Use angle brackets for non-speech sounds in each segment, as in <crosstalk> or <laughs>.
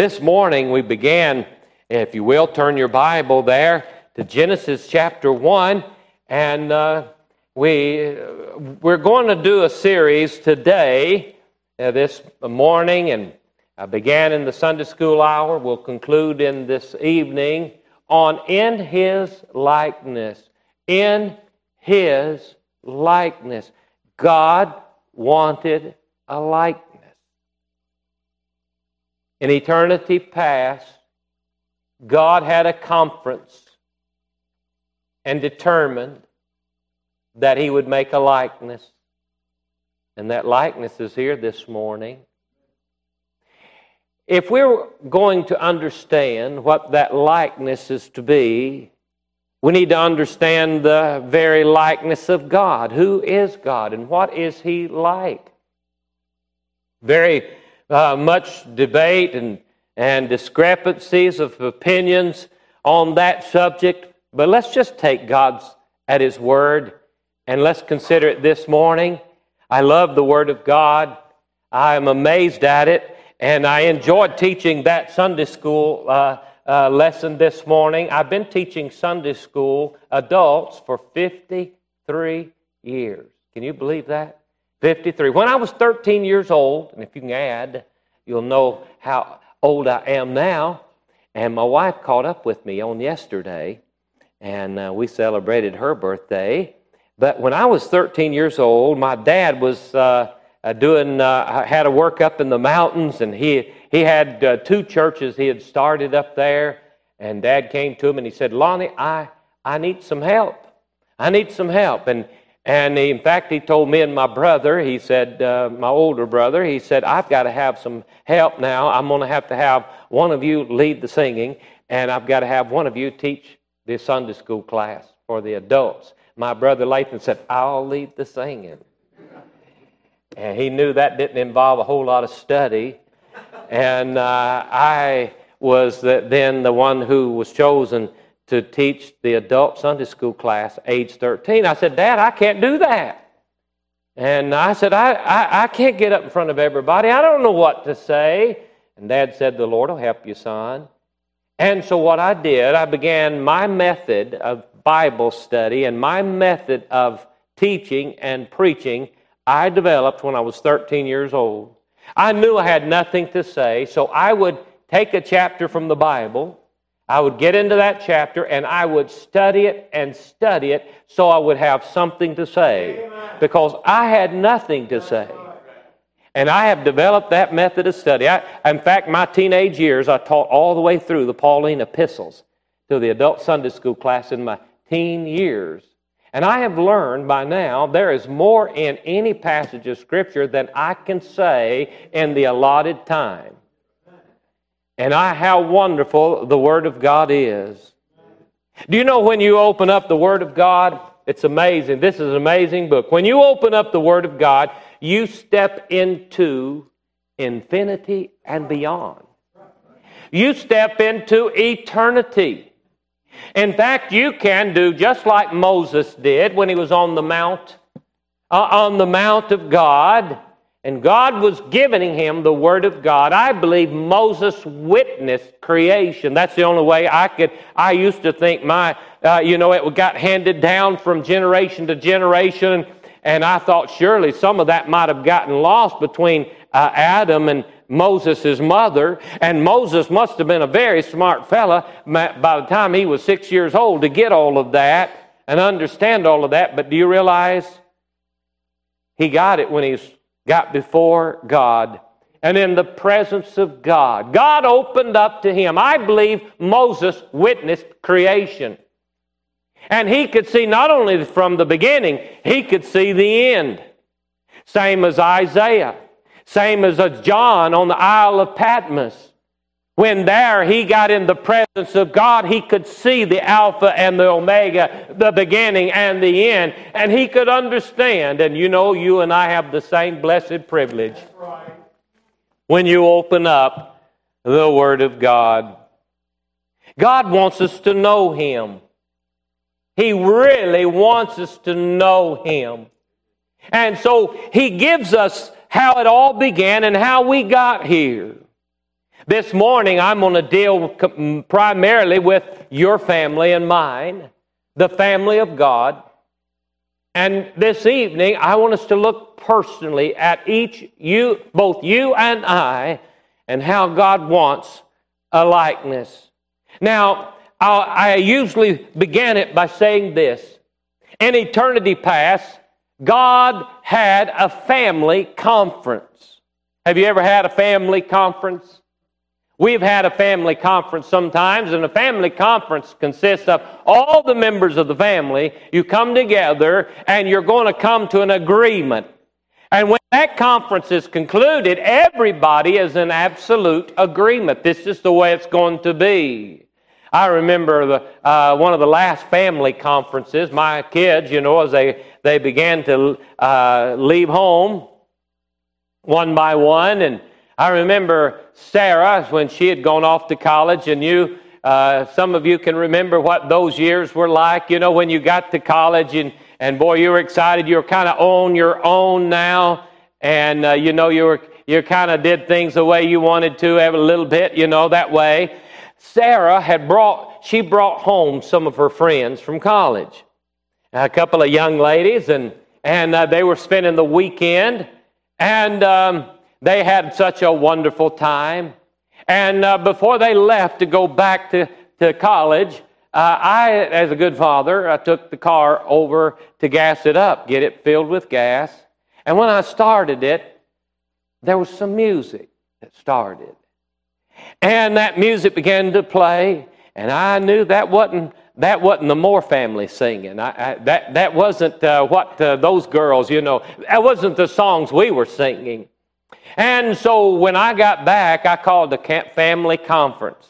This morning we began, if you will, turn your Bible there to Genesis chapter 1. And uh, we, we're going to do a series today, uh, this morning, and I began in the Sunday school hour. We'll conclude in this evening on In His likeness. In His likeness. God wanted a likeness. In eternity past, God had a conference and determined that He would make a likeness. And that likeness is here this morning. If we're going to understand what that likeness is to be, we need to understand the very likeness of God. Who is God and what is He like? Very uh, much debate and, and discrepancies of opinions on that subject, but let's just take God's at His Word and let's consider it this morning. I love the Word of God. I am amazed at it, and I enjoyed teaching that Sunday school uh, uh, lesson this morning. I've been teaching Sunday school adults for 53 years. Can you believe that? 53. When I was 13 years old, and if you can add, you'll know how old I am now. And my wife caught up with me on yesterday, and uh, we celebrated her birthday. But when I was 13 years old, my dad was uh, uh doing, uh, had a work up in the mountains, and he, he had uh, two churches he had started up there. And dad came to him and he said, Lonnie, I, I need some help. I need some help. And and he, in fact, he told me and my brother, he said, uh, my older brother, he said, I've got to have some help now. I'm going to have to have one of you lead the singing, and I've got to have one of you teach the Sunday school class for the adults. My brother Lathan said, I'll lead the singing. And he knew that didn't involve a whole lot of study. And uh, I was the, then the one who was chosen to teach the adult Sunday school class, age 13. I said, Dad, I can't do that. And I said, I, I, I, can't get up in front of everybody. I don't know what to say. And Dad said, The Lord will help you, son. And so what I did, I began my method of Bible study and my method of teaching and preaching I developed when I was 13 years old. I knew I had nothing to say, so I would take a chapter from the Bible I would get into that chapter and I would study it and study it so I would have something to say because I had nothing to say. And I have developed that method of study. I, in fact, my teenage years, I taught all the way through the Pauline epistles to the adult Sunday school class in my teen years. And I have learned by now there is more in any passage of Scripture than I can say in the allotted time. And I, how wonderful the Word of God is. Do you know when you open up the Word of God? It's amazing. This is an amazing book. When you open up the Word of God, you step into infinity and beyond. You step into eternity. In fact, you can do just like Moses did when he was on the mount, uh, on the mount of God. And God was giving him the Word of God. I believe Moses witnessed creation. That's the only way I could. I used to think my, uh, you know, it got handed down from generation to generation. And I thought surely some of that might have gotten lost between uh, Adam and Moses' mother. And Moses must have been a very smart fella by the time he was six years old to get all of that and understand all of that. But do you realize he got it when he's got before God and in the presence of God. God opened up to him. I believe Moses witnessed creation. And he could see not only from the beginning, he could see the end. Same as Isaiah. Same as John on the Isle of Patmos. When there he got in the presence of God, he could see the Alpha and the Omega, the beginning and the end, and he could understand. And you know, you and I have the same blessed privilege when you open up the Word of God. God wants us to know Him. He really wants us to know Him. And so He gives us how it all began and how we got here. This morning I'm going to deal primarily with your family and mine, the family of God. And this evening, I want us to look personally at each, you, both you and I, and how God wants a likeness. Now, I usually began it by saying this. In eternity past, God had a family conference. Have you ever had a family conference? We've had a family conference sometimes, and a family conference consists of all the members of the family. You come together and you're going to come to an agreement. And when that conference is concluded, everybody is in absolute agreement. This is the way it's going to be. I remember the, uh, one of the last family conferences, my kids, you know, as they, they began to uh, leave home one by one, and I remember Sarah when she had gone off to college, and you, uh, some of you can remember what those years were like. You know, when you got to college, and, and boy, you were excited. You were kind of on your own now, and uh, you know, you were you kind of did things the way you wanted to, a little bit, you know, that way. Sarah had brought she brought home some of her friends from college, a couple of young ladies, and and uh, they were spending the weekend, and. Um, they had such a wonderful time. And uh, before they left to go back to, to college, uh, I, as a good father, I took the car over to gas it up, get it filled with gas. And when I started it, there was some music that started. And that music began to play, and I knew that wasn't that wasn't the Moore family singing. I, I, that that wasn't uh, what uh, those girls, you know, that wasn't the songs we were singing. And so when I got back, I called the family conference.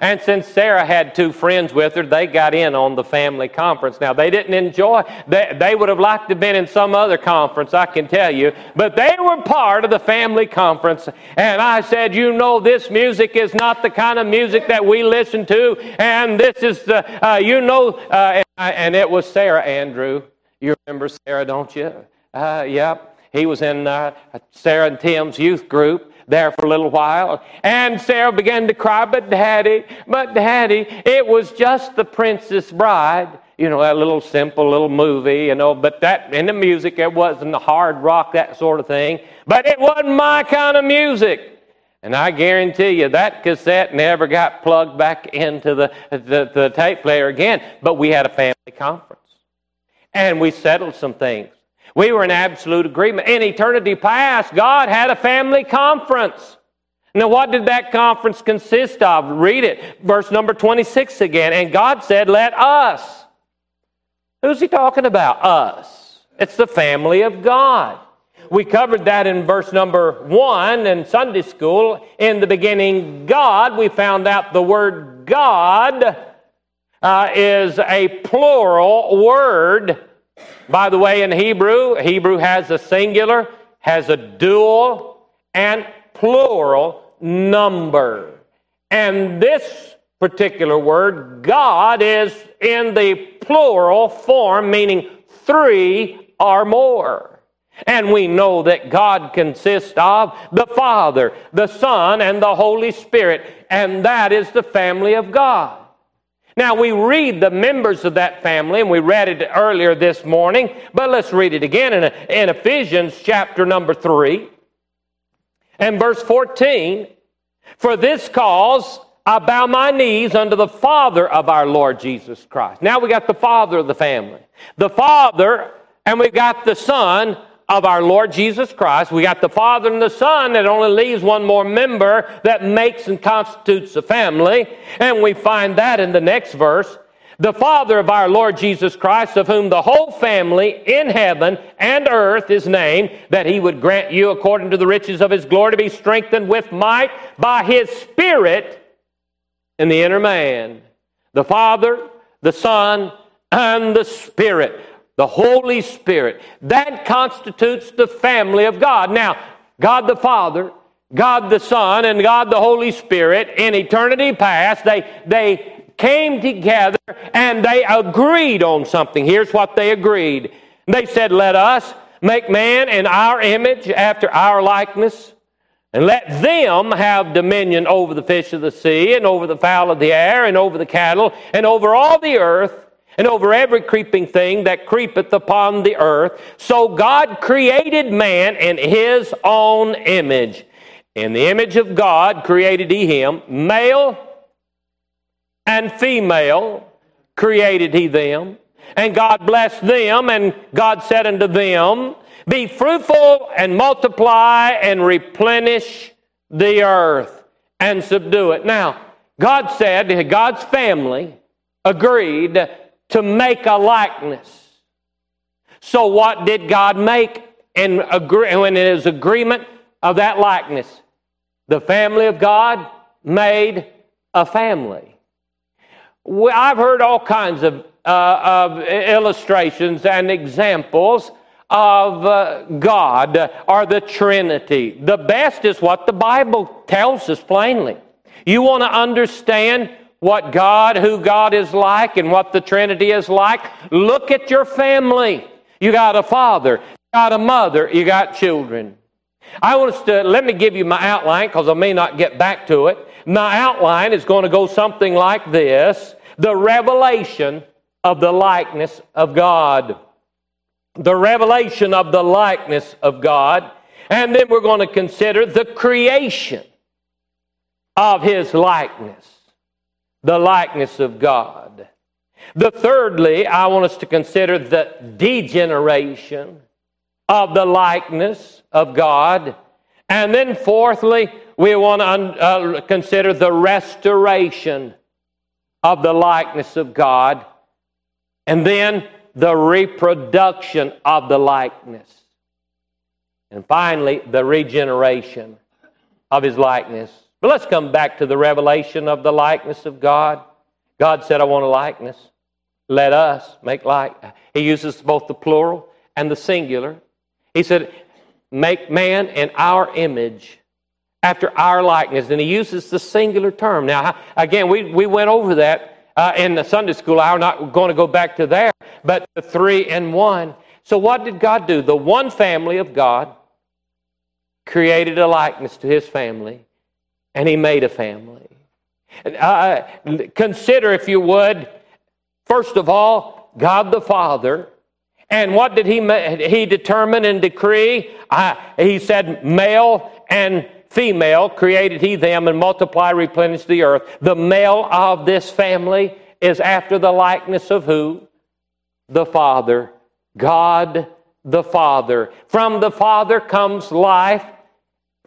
And since Sarah had two friends with her, they got in on the family conference. Now, they didn't enjoy, they, they would have liked to have been in some other conference, I can tell you, but they were part of the family conference. And I said, You know, this music is not the kind of music that we listen to, and this is the, uh, you know, uh, and, and, it was Sarah Andrew. You remember Sarah, don't you? Uh, yep. He was in uh, Sarah and Tim's youth group there for a little while. And Sarah began to cry, but Daddy, but Daddy, it was just the Princess Bride. You know, that little simple little movie, you know, but that, in the music, it wasn't the hard rock, that sort of thing. But it wasn't my kind of music. And I guarantee you that cassette never got plugged back into the, the, the tape player again. But we had a family conference. And we settled some things. We were in absolute agreement. In eternity past, God had a family conference. Now, what did that conference consist of? Read it. Verse number 26 again. And God said, Let us. Who's he talking about? Us. It's the family of God. We covered that in verse number one in Sunday school. In the beginning, God, we found out the word God uh, is a plural word. By the way, in Hebrew, Hebrew has a singular, has a dual, and plural number. And this particular word, God, is in the plural form, meaning three or more. And we know that God consists of the Father, the Son, and the Holy Spirit, and that is the family of God. Now, we read the members of that family, and we read it earlier this morning, but let's read it again in, in Ephesians chapter number 3 and verse 14. For this cause I bow my knees unto the Father of our Lord Jesus Christ. Now we got the Father of the family. The Father, and we got the Son of our Lord Jesus Christ. We got the Father and the Son that only leaves one more member that makes and constitutes a family. And we find that in the next verse. The Father of our Lord Jesus Christ, of whom the whole family in heaven and earth is named, that he would grant you, according to the riches of his glory, to be strengthened with might by his Spirit in the inner man. The Father, the Son, and the Spirit the Holy Spirit. That constitutes the family of God. Now, God the Father, God the Son, and God the Holy Spirit in eternity past, they, they came together and they agreed on something. Here's what they agreed. They said, Let us make man in our image after our likeness. And let them have dominion over the fish of the sea, and over the fowl of the air, and over the cattle, and over all the earth, and over every creeping thing that creepeth upon the earth. So God created man in his own image. In the image of God created he him, male and female created he them. And God blessed them, and God said unto them, Be fruitful and multiply and replenish the earth and subdue it. Now, God said, God's family agreed to make a likeness. So, what did God make in, in his agreement of that likeness? The family of God made a family. I've heard all kinds of, uh, of illustrations and examples of uh, God or the Trinity. The best is what the Bible tells us plainly. You want to understand what God, who God is like, and what the Trinity is like? Look at your family. You got a father, you got a mother, you got children. I want us to let me give you my outline because I may not get back to it. My outline is going to go something like this the revelation of the likeness of God. The revelation of the likeness of God. And then we're going to consider the creation of His likeness. The likeness of God. The thirdly, I want us to consider the degeneration of the likeness of God. And then fourthly, we want to uh, consider the restoration of the likeness of God. And then the reproduction of the likeness. And finally, the regeneration of his likeness. But let's come back to the revelation of the likeness of God. God said, I want a likeness. Let us make like. He uses both the plural and the singular. He said, Make man in our image, after our likeness. And he uses the singular term. Now, again, we, we went over that uh, in the Sunday school hour, not going to go back to there, but the three and one. So, what did God do? The one family of God created a likeness to his family, and he made a family. Uh, consider, if you would, first of all, God the Father and what did he, he determine and decree? Uh, he said, male and female created he them and multiply, replenish the earth. The male of this family is after the likeness of who? The Father. God the Father. From the Father comes life.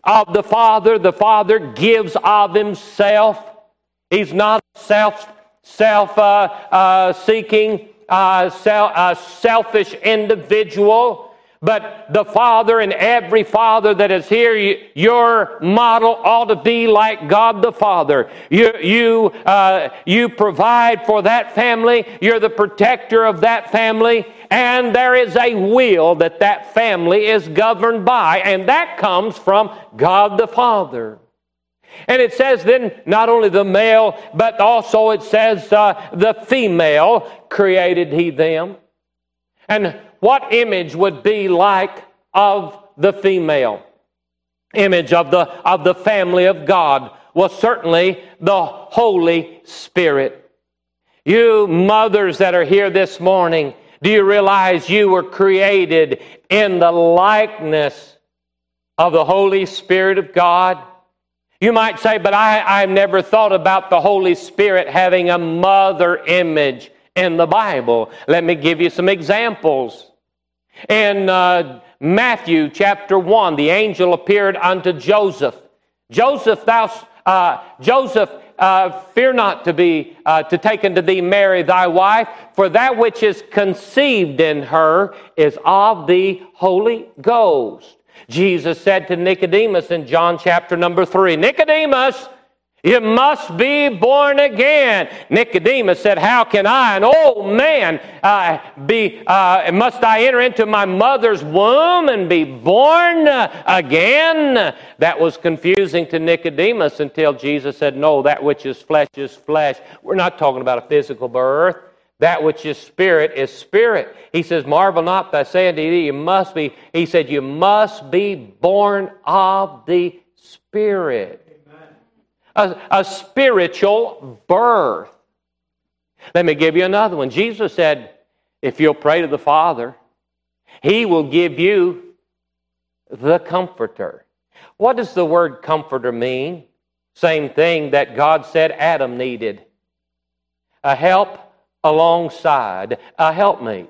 Of the Father, the Father gives of himself. He's not self self uh, uh, seeking uh, sel- a selfish individual, but the father and every father that is here, you, your model ought to be like God the Father. You, you, uh, you provide for that family, you're the protector of that family, and there is a will that that family is governed by, and that comes from God the Father. And it says then not only the male, but also it says uh, the female created he them. And what image would be like of the female? Image of the, of the family of God was certainly the Holy Spirit. You mothers that are here this morning, do you realize you were created in the likeness of the Holy Spirit of God? You might say, but I, I've never thought about the Holy Spirit having a mother image in the Bible. Let me give you some examples. In uh, Matthew chapter 1, the angel appeared unto Joseph. Joseph, thou, uh, Joseph, uh, fear not to be uh, to take unto thee Mary thy wife, for that which is conceived in her is of the Holy Ghost. Jesus said to Nicodemus in John chapter number 3, Nicodemus, you must be born again. Nicodemus said, How can I, an old man, uh, be, uh, must I enter into my mother's womb and be born again? That was confusing to Nicodemus until Jesus said, No, that which is flesh is flesh. We're not talking about a physical birth. That which is spirit is spirit. He says, Marvel not that I say unto thee, you must be, he said, you must be born of the Spirit. A, a spiritual birth. Let me give you another one. Jesus said, if you'll pray to the Father, He will give you the Comforter. What does the word comforter mean? Same thing that God said Adam needed a help alongside, a helpmate.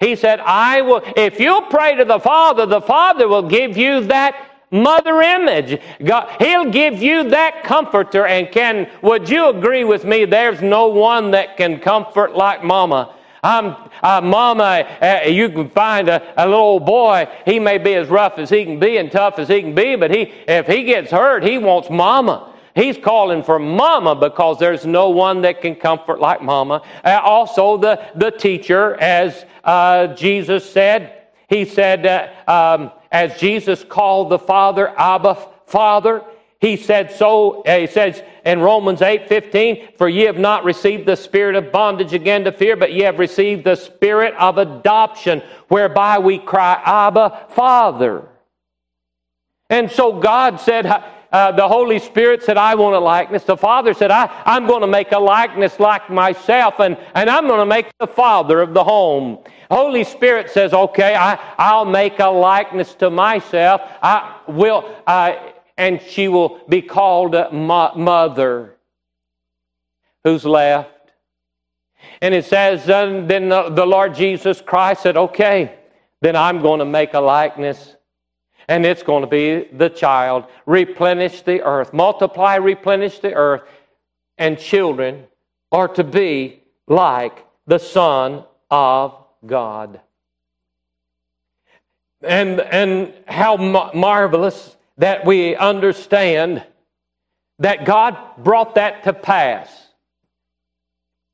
He said, I will, if you'll pray to the Father, the Father will give you that mother image. God, he'll give you that comforter. And can, would you agree with me? There's no one that can comfort like mama. I'm, uh, mama, uh, you can find a, a little boy. He may be as rough as he can be and tough as he can be, but he, if he gets hurt, he wants mama. He's calling for mama because there's no one that can comfort like mama. Uh, also, the, the teacher, as uh, Jesus said, he said, uh, um, as Jesus called the Father Abba Father, he said so, uh, he says in Romans 8 15, for ye have not received the spirit of bondage again to fear, but ye have received the spirit of adoption, whereby we cry, Abba, Father. And so God said, uh, the Holy Spirit said, I want a likeness. The Father said, I, I'm going to make a likeness like myself, and, and I'm going to make the Father of the home. Holy Spirit says, Okay, I, I'll make a likeness to myself. I will, uh, and she will be called Mother. Who's left? And it says, then the, the Lord Jesus Christ said, Okay, then I'm going to make a likeness and it's going to be the child. Replenish the earth, multiply, replenish the earth, and children are to be like the Son of God. And, and how marvelous that we understand that God brought that to pass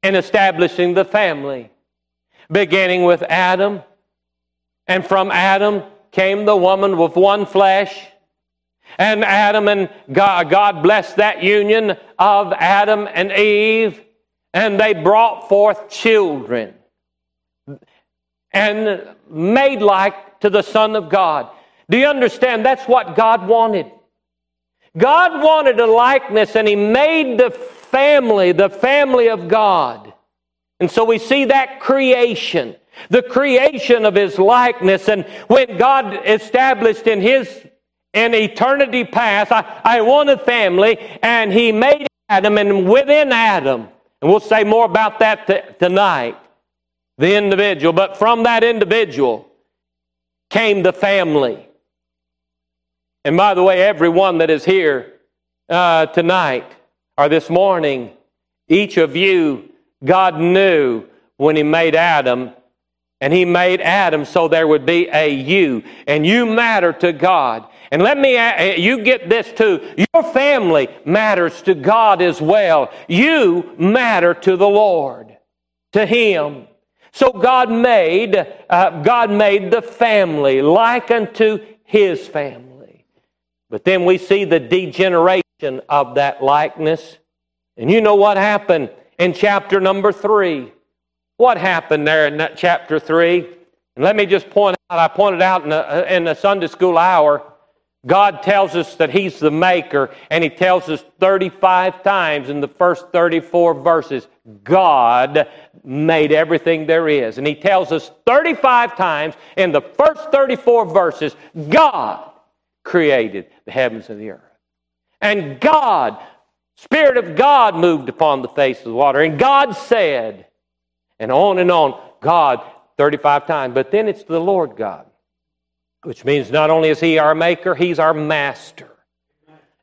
in establishing the family, beginning with Adam, and from Adam came the woman with one flesh. And Adam and God, God blessed that union of Adam and Eve, and they brought forth children and made like to the Son of God. Do you understand? That's what God wanted. God wanted a likeness, and He made the family the family of God. And so we see that creation the creation of his likeness. And when God established in his in eternity past, I, I want a family, and he made Adam, and within Adam, and we'll say more about that t- tonight, the individual, but from that individual came the family. And by the way, everyone that is here uh, tonight or this morning, each of you, God knew when He made Adam and he made Adam so there would be a you. And you matter to God. And let me, you get this too. Your family matters to God as well. You matter to the Lord, to Him. So God made, uh, God made the family like unto His family. But then we see the degeneration of that likeness. And you know what happened in chapter number three. What happened there in that chapter 3? And let me just point out, I pointed out in the, uh, in the Sunday school hour, God tells us that He's the maker, and He tells us 35 times in the first 34 verses, God made everything there is. And He tells us 35 times in the first 34 verses, God created the heavens and the earth. And God, Spirit of God moved upon the face of the water. And God said, and on and on. God 35 times. But then it's the Lord God, which means not only is He our maker, He's our master.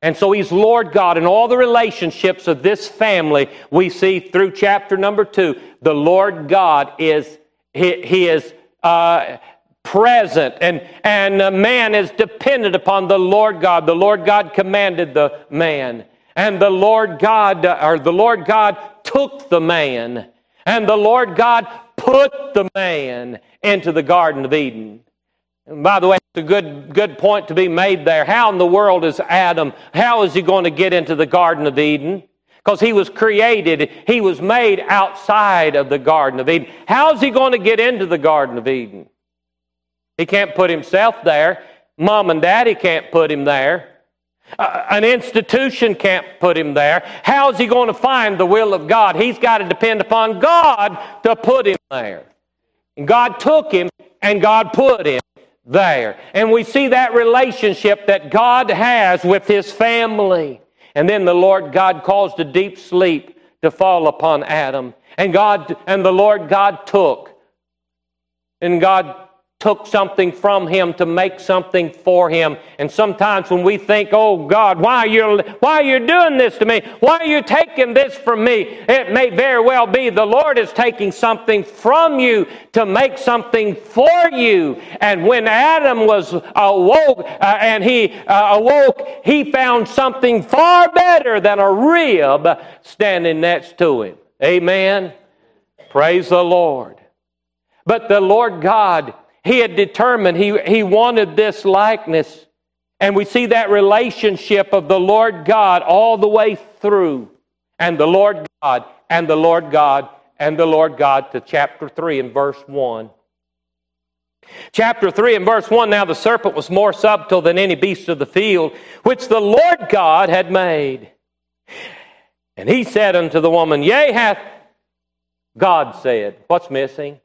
And so He's Lord God. In all the relationships of this family, we see through chapter number two, the Lord God is, He, he is uh, present, and, and man is dependent upon the Lord God. The Lord God commanded the man. And the Lord God, uh, or the Lord God took the man and the Lord God put the man into the Garden of Eden. And by the way, it's a good, good point to be made there. How in the world is Adam, how is he going to get into the Garden of Eden? Because he was created, he was made outside of the Garden of Eden. How is he going to get into the Garden of Eden? He can't put himself there. Mom and daddy can't put him there. Uh, an institution can't put him there. How is he going to find the will of God? He's got to depend upon God to put him there. And God took him and God put him there. And we see that relationship that God has with his family. And then the Lord God caused a deep sleep to fall upon Adam. And God and the Lord God took. And God took something from him to make something for him. And sometimes when we think, oh God, why are you, why are you doing this to me? Why are you taking this from me? It may very well be the Lord is taking something from you to make something for you. And when Adam was awoke uh, and he uh, awoke, he found something far better than a rib standing next to him. Amen. Praise the Lord. But the Lord God he had determined he, he wanted this likeness. And we see that relationship of the Lord God all the way through. And the Lord God, and the Lord God, and the Lord God to chapter 3 and verse 1. Chapter 3 and verse 1 Now the serpent was more subtle than any beast of the field, which the Lord God had made. And he said unto the woman, Yea, hath God said. What's missing?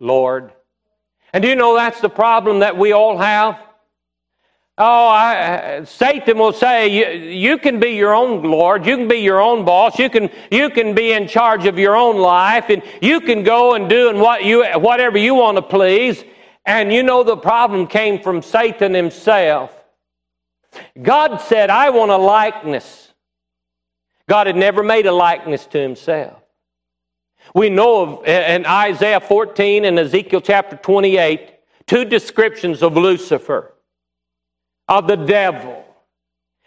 Lord. And do you know that's the problem that we all have? Oh, I, Satan will say, you, you, can be your own Lord. You can be your own boss. You can, you can be in charge of your own life and you can go and do and what you, whatever you want to please. And you know the problem came from Satan himself. God said, I want a likeness. God had never made a likeness to himself. We know of in Isaiah 14 and Ezekiel chapter 28 two descriptions of Lucifer, of the devil,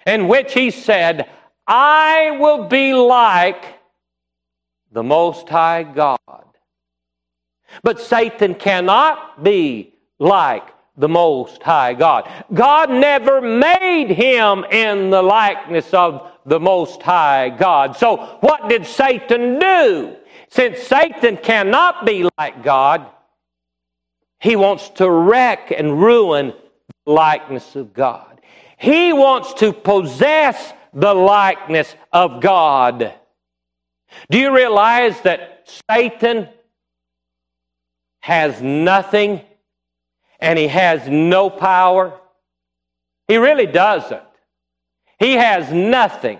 in which he said, I will be like the Most High God. But Satan cannot be like the Most High God. God never made him in the likeness of the Most High God. So, what did Satan do? Since Satan cannot be like God, he wants to wreck and ruin the likeness of God. He wants to possess the likeness of God. Do you realize that Satan has nothing and he has no power? He really doesn't. He has nothing.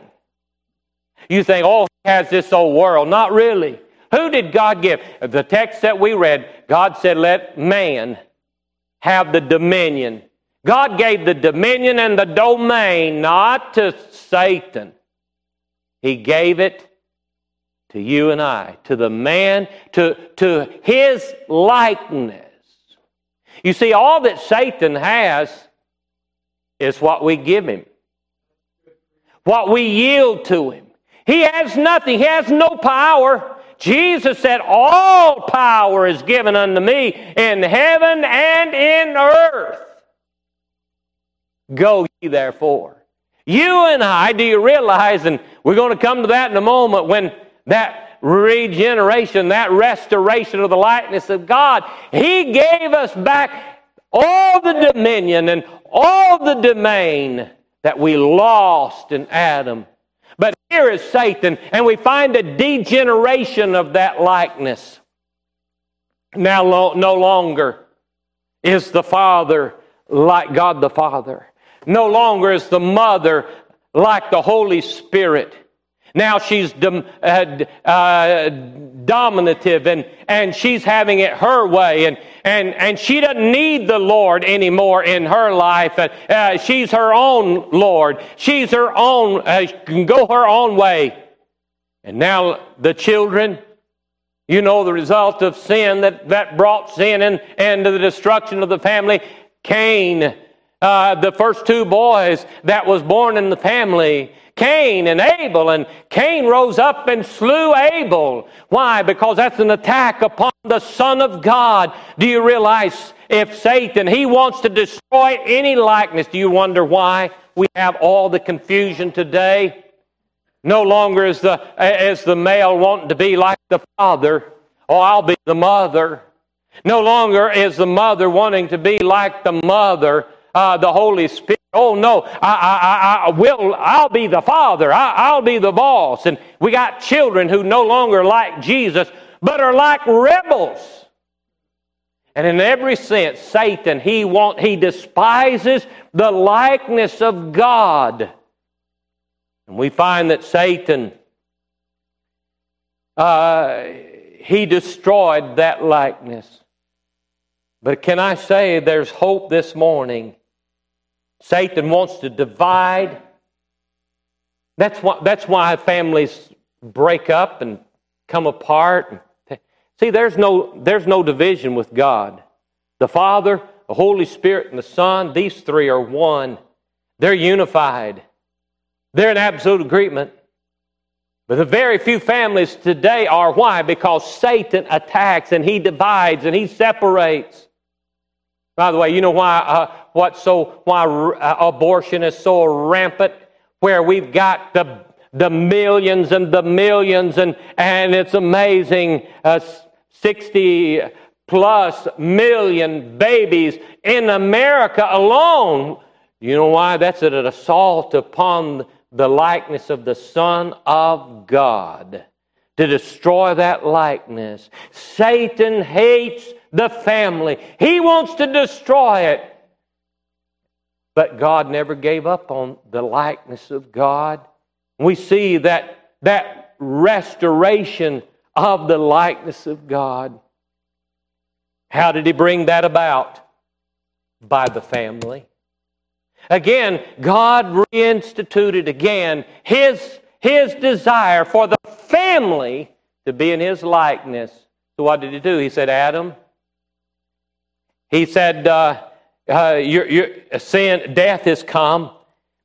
You think, oh, he has this old world. Not really. Who did God give? The text that we read, God said, Let man have the dominion. God gave the dominion and the domain not to Satan, He gave it to you and I, to the man, to, to his likeness. You see, all that Satan has is what we give him, what we yield to him. He has nothing, he has no power. Jesus said, All power is given unto me in heaven and in earth. Go ye therefore. You and I, do you realize, and we're going to come to that in a moment, when that regeneration, that restoration of the likeness of God, He gave us back all the dominion and all the domain that we lost in Adam but here is Satan, and we find a degeneration of that likeness. Now, no longer is the Father like God the Father. No longer is the Mother like the Holy Spirit. Now she's dom, uh, uh, dominative and, and she's having it her way and, and, and she doesn't need the Lord anymore in her life. Uh, she's her own Lord. She's her own, uh, can go her own way. And now the children, you know the result of sin that, that brought sin and, and the destruction of the family. Cain, uh, the first two boys that was born in the family, Cain and Abel, and Cain rose up and slew Abel. Why? Because that's an attack upon the Son of God. Do you realize if Satan, he wants to destroy any likeness, do you wonder why we have all the confusion today? No longer is the, is the male wanting to be like the father, oh, I'll be the mother. No longer is the mother wanting to be like the mother, uh, the Holy Spirit. Oh no, I, I, I will. I'll be the father. I, I'll be the boss. And we got children who no longer like Jesus, but are like rebels. And in every sense, Satan, he want, he despises the likeness of God. And we find that Satan, uh, he destroyed that likeness. But can I say there's hope this morning? Satan wants to divide. That's why, that's why families break up and come apart. See, there's no, there's no division with God. The Father, the Holy Spirit, and the Son, these three are one. They're unified. They're in absolute agreement. But the very few families today are why? Because Satan attacks and he divides and he separates. By the way, you know why uh, what so why uh, abortion is so rampant, where we've got the the millions and the millions and and it's amazing, uh, sixty plus million babies in America alone. You know why? That's an assault upon the likeness of the Son of God to destroy that likeness. Satan hates the family, he wants to destroy it. But God never gave up on the likeness of God. We see that, that restoration of the likeness of God. How did he bring that about? By the family. Again, God reinstituted again his, his desire for the family to be in his likeness. So, what did he do? He said, Adam, he said, uh, uh, your, sin, death has come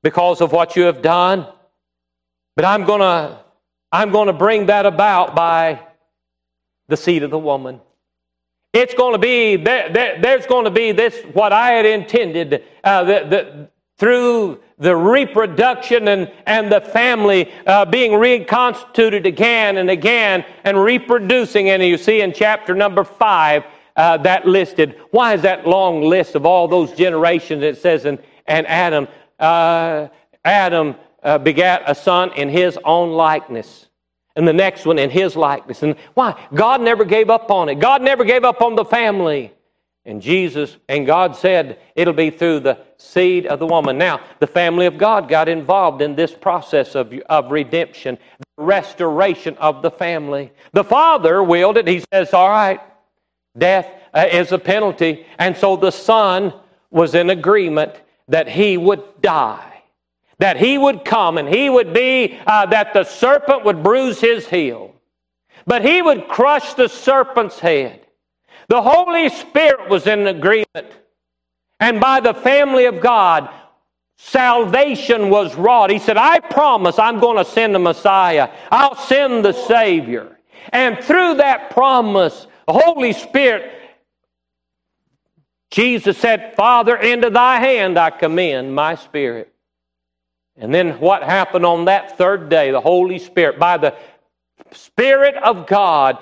because of what you have done, but I'm going to I'm to bring that about by the seed of the woman. It's going to be, there, there, there's going to be this, what I had intended, uh, the, the, through the reproduction and, and the family uh, being reconstituted again and again and reproducing. And you see in chapter number five, uh, that listed. Why is that long list of all those generations? It says, and, and Adam, uh, Adam uh, begat a son in his own likeness and the next one in his likeness. And why? God never gave up on it. God never gave up on the family. And Jesus and God said it'll be through the seed of the woman. Now, the family of God got involved in this process of, of redemption, restoration of the family. The Father willed it. He says, All right, death uh, is a penalty. And so the Son was in agreement that he would die that he would come and he would be, uh, that the serpent would bruise his heel, but he would crush the serpent's head. The Holy Spirit was in agreement. And by the family of God, salvation was wrought. He said, I promise I'm going to send the Messiah. I'll send the Savior. And through that promise, the Holy Spirit, Jesus said, Father, into thy hand I commend my spirit. And then what happened on that third day? The Holy Spirit, by the Spirit of God,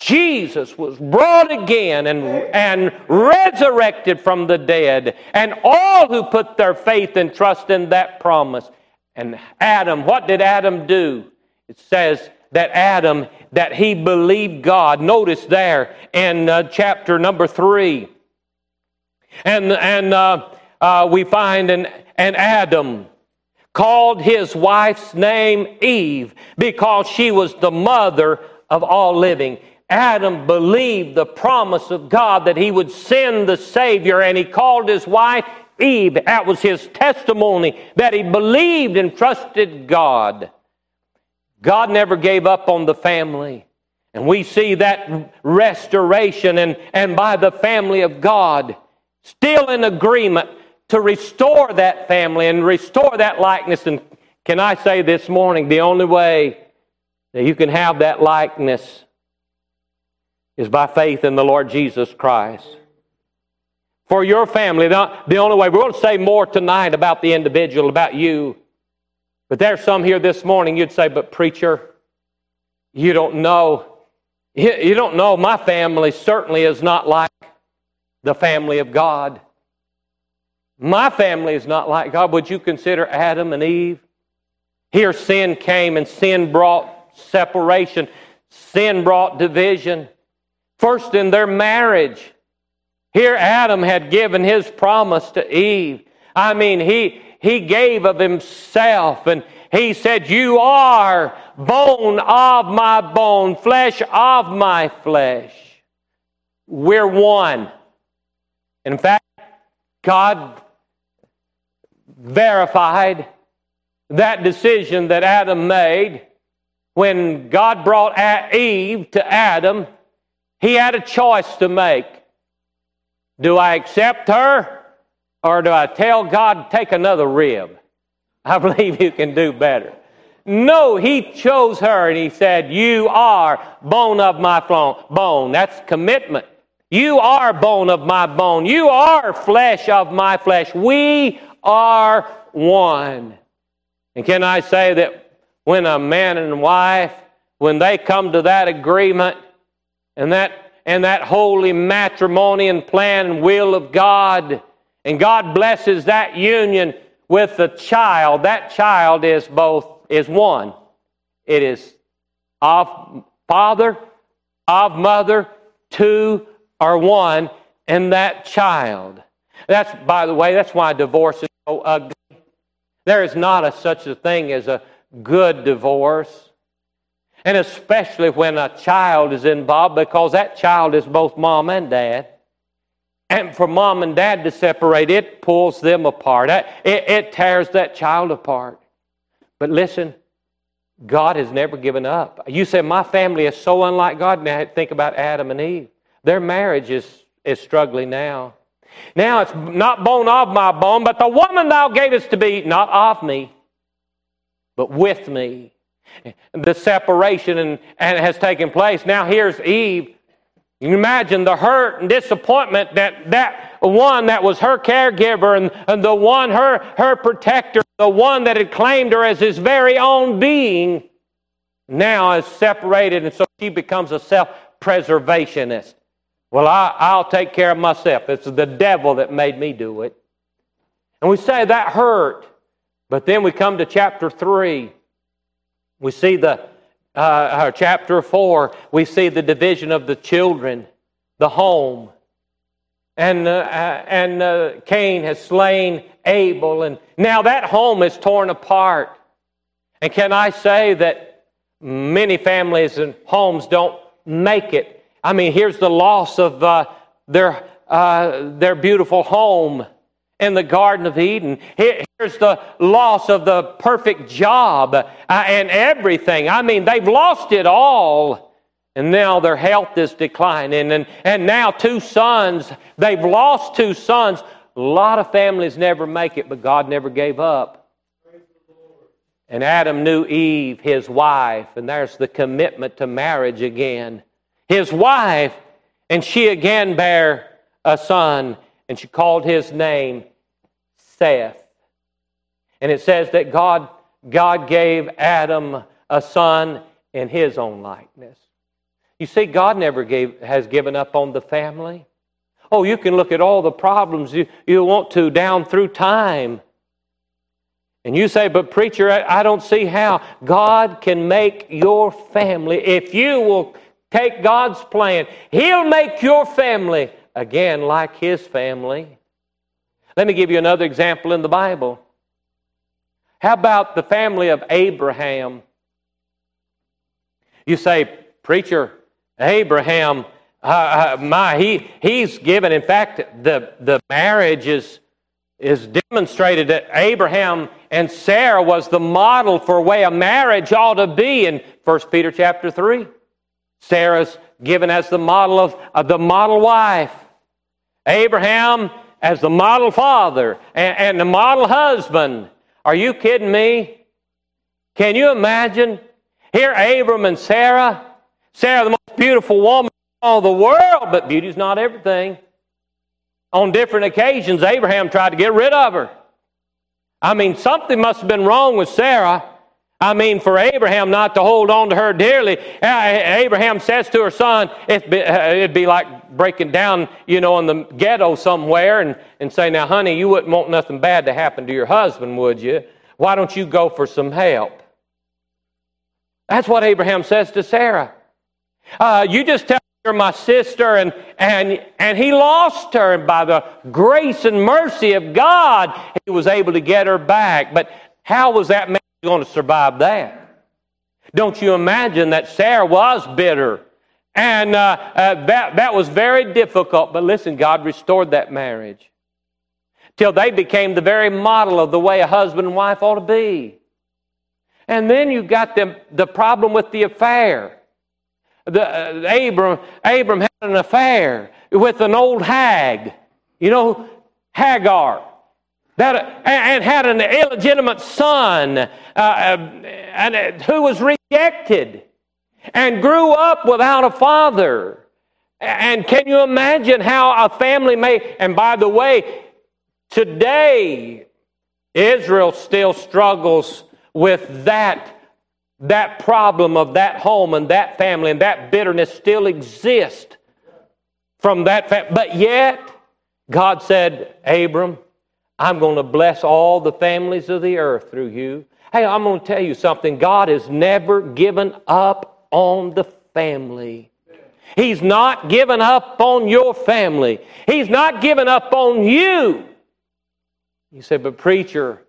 Jesus was brought again and, and resurrected from the dead. And all who put their faith and trust in that promise. And Adam, what did Adam do? It says that Adam, that he believed God. Notice there in uh, chapter number three. And, and uh, uh, we find an, an Adam called his wife's name Eve because she was the mother of all living. Adam believed the promise of God that he would send the Savior, and he called his wife Eve. That was his testimony that he believed and trusted God. God never gave up on the family. And we see that restoration and, and by the family of God still in agreement to restore that family and restore that likeness. And can I say this morning, the only way that you can have that likeness is by faith in the Lord Jesus Christ. For your family, the only way, we're going to say more tonight about the individual, about you. But there's some here this morning, you'd say, but preacher, you don't know. You don't know. My family certainly is not like the family of God. My family is not like God. Would you consider Adam and Eve? Here, sin came and sin brought separation, sin brought division. First, in their marriage. Here, Adam had given his promise to Eve. I mean, he, he gave of himself and he said, You are bone of my bone, flesh of my flesh. We're one. In fact, God verified that decision that Adam made when God brought Eve to Adam. He had a choice to make. Do I accept her or do I tell God, take another rib? I <laughs> believe you can do better. No, he chose her and he said, You are bone of my bone. That's commitment. You are bone of my bone. You are flesh of my flesh. We are one. And can I say that when a man and wife, when they come to that agreement and that and that holy matrimony and plan and will of God, and God blesses that union, with the child, that child is both, is one. It is of father, of mother, two are one, and that child. That's, by the way, that's why divorce is so ugly. There is not a, such a thing as a good divorce. And especially when a child is involved, because that child is both mom and dad. And for mom and dad to separate, it pulls them apart. It, it tears that child apart. But listen, God has never given up. You say, My family is so unlike God. Now think about Adam and Eve. Their marriage is, is struggling now. Now it's not bone of my bone, but the woman thou gavest to be, not of me, but with me. The separation and, and has taken place. Now here's Eve you imagine the hurt and disappointment that that one that was her caregiver and, and the one her, her protector, the one that had claimed her as his very own being, now is separated, and so she becomes a self preservationist. Well, I, I'll take care of myself. It's the devil that made me do it. And we say that hurt. But then we come to chapter 3. We see the uh, uh, chapter 4, we see the division of the children, the home. And, uh, uh, and uh, Cain has slain Abel, and now that home is torn apart. And can I say that many families and homes don't make it? I mean, here's the loss of uh, their, their beautiful home in the Garden of Eden. Here's the loss of the perfect job uh, and everything. I mean, they've lost it all. And now their health is declining. And, and now two sons, they've lost two sons. A lot of families never make it, but God never gave up. And Adam knew Eve, his wife, and there's the commitment to marriage again. His wife, and she again bare a son, and she called his name Seth. And it says that God, God gave Adam a son in his own likeness. You see, God never gave, has given up on the family. Oh, you can look at all the problems you, you want to down through time. And you say, but preacher, I, I don't see how. God can make your family, if you will take God's plan, He'll make your family again like His family. Let me give you another example in the Bible. How about the family of Abraham? You say, Preacher, Abraham, uh, uh, my, he, he's given, in fact, the, the marriage is, is demonstrated that Abraham and Sarah was the model for a way a marriage ought to be in 1 Peter chapter 3. Sarah's given as the model of, of the model wife. Abraham as the model father and, and the model husband. Are you kidding me? Can you imagine? Here, Abram and Sarah. Sarah, the most beautiful woman in all the world, but beauty's not everything. On different occasions, Abraham tried to get rid of her. I mean, something must have been wrong with Sarah. I mean, for Abraham not to hold on to her dearly, Abraham says to her son, it'd be, uh, it'd be, like breaking down, you know, in the ghetto somewhere and, and say, Now, honey, you wouldn't want nothing bad to happen to your husband, would you? Why don't you go for some help? That's what Abraham says to Sarah. Uh, you just tell you're my sister, and, and, and he lost her. And by the grace and mercy of God, he was able to get her back. But how was that man going to survive that? Don't you imagine that Sarah was bitter? And uh, uh, that, that was very difficult. But listen, God restored that marriage till they became the very model of the way a husband and wife ought to be. And then you got the, the problem with the affair the, uh, Abram, Abram had an affair with an old hag, you know, Hagar, that, and had an illegitimate son uh, um, and, uh, who was rejected and grew up without a father. And can you imagine how a family may, and by the way, today, Israel still struggles with that that problem of that home and that family and that bitterness still exist from that family. But yet, God said, Abram, I'm going to bless all the families of the earth through you. Hey, I'm going to tell you something. God has never given up on the family. He's not given up on your family. He's not given up on you. You say, but preacher,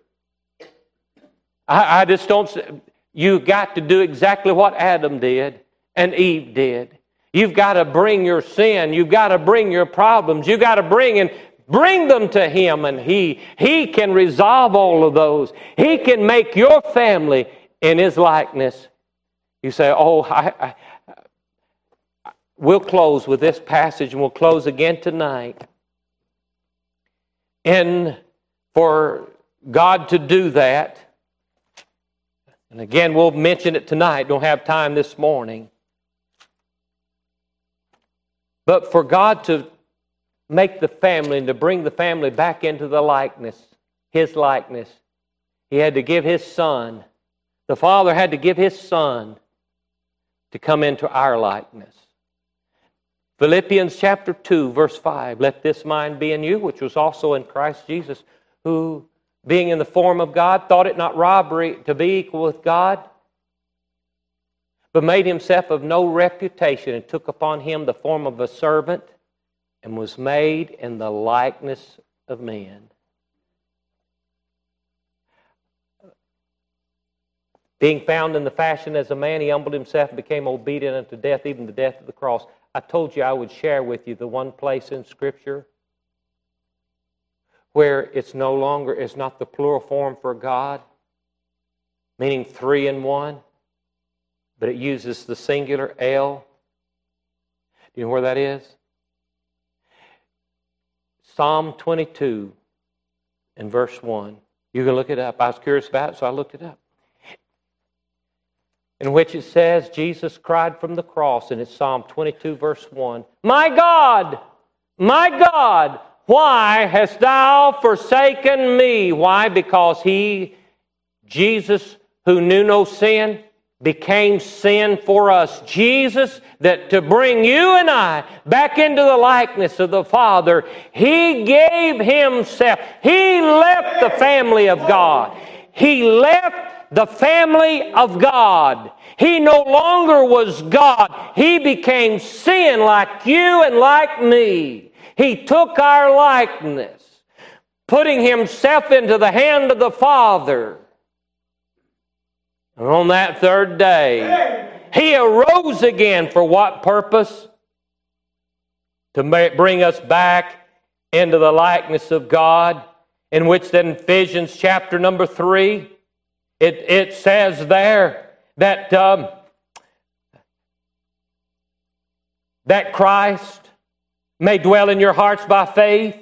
I, I just don't. You've got to do exactly what Adam did and Eve did. You've got to bring your sin. You've got to bring your problems. You've got to bring and bring them to Him, and He He can resolve all of those. He can make your family in His likeness. You say, "Oh, I, I, we'll close with this passage, and we'll close again tonight." And for God to do that, and again, we'll mention it tonight. Don't have time this morning. But for God to make the family and to bring the family back into the likeness, His likeness, He had to give His Son. The Father had to give His Son to come into our likeness. Philippians chapter 2, verse 5 Let this mind be in you, which was also in Christ Jesus, who being in the form of God, thought it not robbery to be equal with God, but made himself of no reputation and took upon him the form of a servant and was made in the likeness of men. Being found in the fashion as a man, he humbled himself and became obedient unto death, even the death of the cross. I told you I would share with you the one place in Scripture where it's no longer, it's not the plural form for God, meaning three in one, but it uses the singular El. Do you know where that is? Psalm 22 and verse 1. You can look it up. I was curious about it, so I looked it up. In which it says, Jesus cried from the cross, and it's Psalm 22, verse 1 My God, my God, why hast thou forsaken me? Why? Because he, Jesus, who knew no sin, became sin for us. Jesus, that to bring you and I back into the likeness of the Father, He gave Himself. He left the family of God. He left the family of God. He no longer was God. He became sin like you and like me. He took our likeness, putting himself into the hand of the Father. And on that third day, he arose again for what purpose? To bring us back into the likeness of God, in which then Ephesians chapter number 3, it, it says there that, um, that Christ may dwell in your hearts by faith,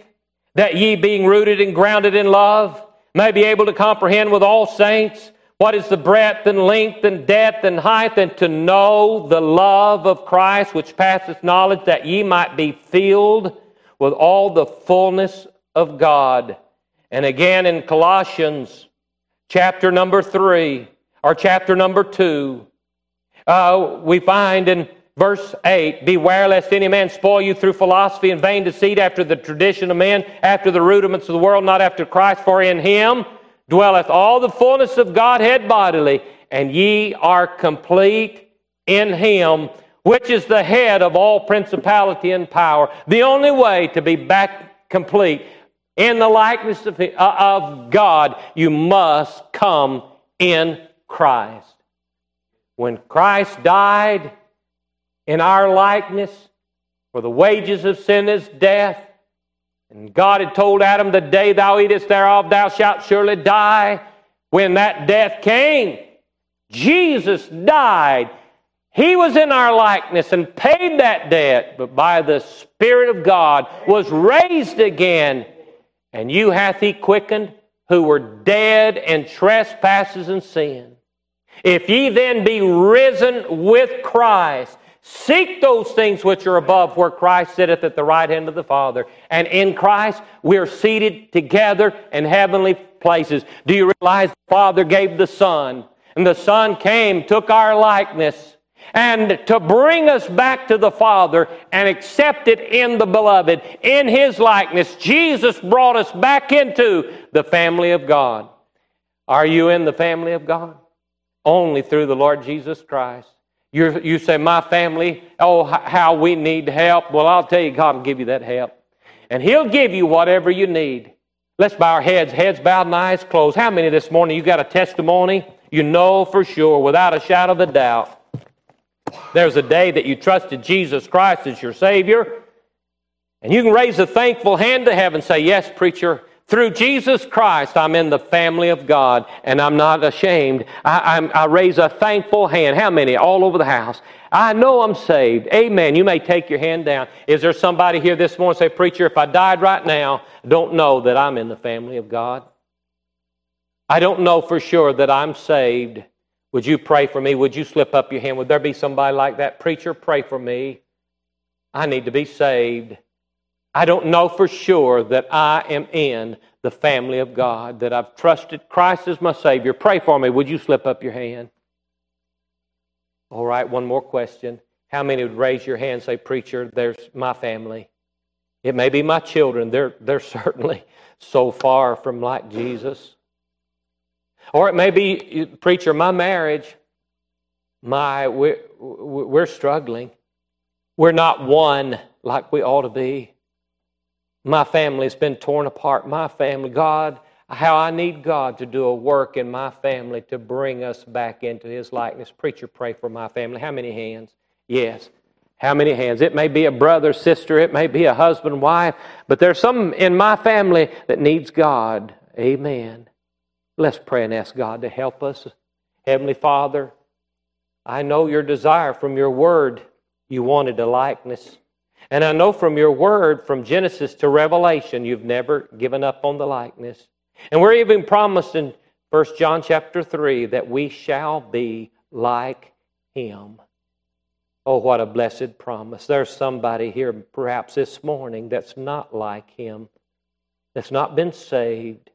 that ye, being rooted and grounded in love, may be able to comprehend with all saints what is the breadth and length and depth and height, and to know the love of Christ which passeth knowledge, that ye might be filled with all the fullness of God. And again in Colossians chapter number 3, or chapter number 2, uh, we find in verse 8 Beware lest any man spoil you through philosophy and vain deceit after the tradition of men, after the rudiments of the world, not after Christ, for in him dwelleth all the fullness of Godhead bodily, and ye are complete in him, which is the head of all principality and power. The only way to be back complete in the likeness of, uh, of God, you must come in Christ. When Christ died in our likeness, for the wages of sin is death, and God had told Adam, The day thou eatest thereof, thou shalt surely die. When that death came, Jesus died. He was in our likeness and paid that debt, but by the Spirit of God was raised again. And you hath he quickened who were dead in trespasses and sin. If ye then be risen with Christ, seek those things which are above where Christ sitteth at the right hand of the Father. And in Christ, we're seated together in heavenly places. Do you realize the Father gave the Son? And the Son came, took our likeness, and to bring us back to the Father and accept it in the beloved, in His likeness. Jesus brought us back into the family of God. Are you in the family of God? Only through the Lord Jesus Christ. You you say, My family, oh, how we need help. Well, I'll tell you, God will give you that help. And He'll give you whatever you need. Let's bow our heads, heads bowed and eyes closed. How many this morning you got a testimony? You know for sure, without a shadow of a doubt, there's a day that you trusted Jesus Christ as your Savior. And you can raise a thankful hand to heaven and say, Yes, preacher, through Jesus Christ, I'm in the family of God, and I'm not ashamed. I, I, raise a thankful hand. How many? All over the house. I know I'm saved. Amen. You may take your hand down. Is there somebody here this morning say, Preacher, if I died right now, don't know that I'm in the family of God? I don't know for sure that I'm saved. Would you pray for me? Would you slip up your hand? Would there be somebody like that? Preacher, pray for me. I need to be saved. I don't know for sure that I am in the family of God, that I've trusted Christ as my Savior. Pray for me. Would you slip up your hand? All right, one more question. How many would raise your hand and say, Preacher, there's my family? It may be my children. They're, they're <laughs> certainly so far from like Jesus. Or it may be, preacher, my marriage, my, we're, we're struggling. We're not one like we ought to be. My family's been torn apart. My family, God, how I need God to do a work in my family to bring us back into His likeness. Preacher, pray for my family. How many hands? Yes. How many hands? It may be a brother, sister, it may be a husband, wife, but there's some in my family that needs God. Amen. Let's pray and ask God to help us. Heavenly Father, I know your desire from your word. You wanted a likeness. And I know from your word, from Genesis to Revelation, you've never given up on the likeness. And we're even promised in 1 John chapter 3 that we shall be like him. Oh, what a blessed promise. There's somebody here, perhaps this morning, that's not like him, that's not been saved.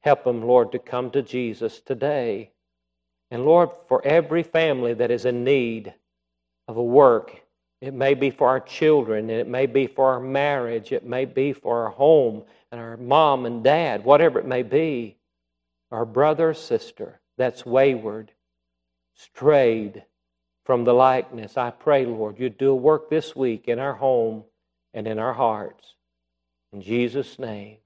Help them, Lord, to come to Jesus today. And Lord, for every family that is in need of a work, it may be for our children, it may be for our marriage, it may be for our home and our mom and dad, whatever it may be, our brother or sister that's wayward, strayed from the likeness. I pray, Lord, you do a work this week in our home and in our hearts. In Jesus' name.